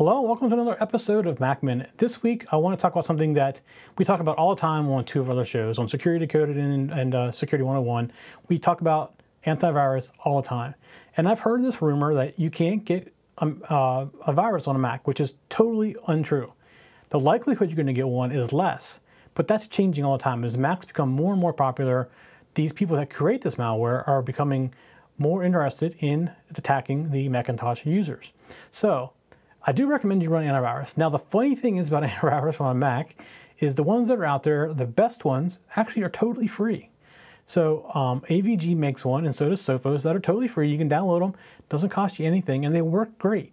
Hello, welcome to another episode of Mac Minute. This week, I want to talk about something that we talk about all the time on two of our other shows, on Security Decoded and, and uh, Security 101. We talk about antivirus all the time. And I've heard this rumor that you can't get um, uh, a virus on a Mac, which is totally untrue. The likelihood you're going to get one is less, but that's changing all the time. As Macs become more and more popular, these people that create this malware are becoming more interested in attacking the Macintosh users. So I do recommend you run antivirus. Now, the funny thing is about antivirus on a Mac is the ones that are out there, the best ones, actually are totally free. So um, AVG makes one, and so does Sophos that are totally free. You can download them, doesn't cost you anything, and they work great.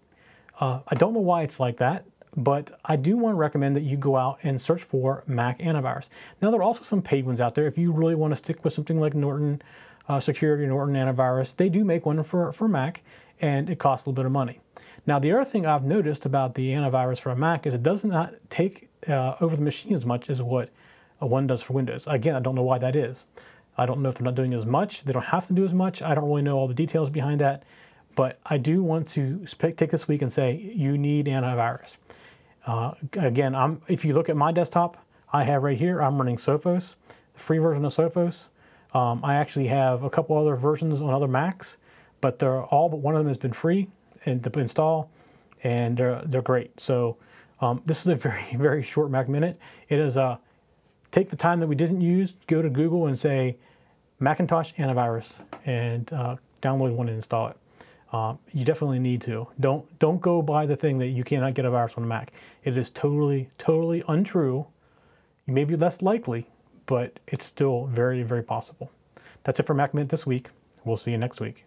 Uh, I don't know why it's like that, but I do want to recommend that you go out and search for Mac antivirus. Now there are also some paid ones out there. If you really want to stick with something like Norton uh, Security, Norton Antivirus, they do make one for, for Mac, and it costs a little bit of money. Now, the other thing I've noticed about the antivirus for a Mac is it does not take uh, over the machine as much as what one does for Windows. Again, I don't know why that is. I don't know if they're not doing as much. They don't have to do as much. I don't really know all the details behind that. But I do want to take this week and say you need antivirus. Uh, again, I'm, if you look at my desktop, I have right here, I'm running Sophos, the free version of Sophos. Um, I actually have a couple other versions on other Macs, but they're all but one of them has been free and to install, and they're they're great. So um, this is a very very short Mac Minute. It is a uh, take the time that we didn't use, go to Google and say Macintosh antivirus, and uh, download one and install it. Uh, you definitely need to. Don't don't go by the thing that you cannot get a virus on a Mac. It is totally totally untrue. You may be less likely, but it's still very very possible. That's it for Mac Minute this week. We'll see you next week.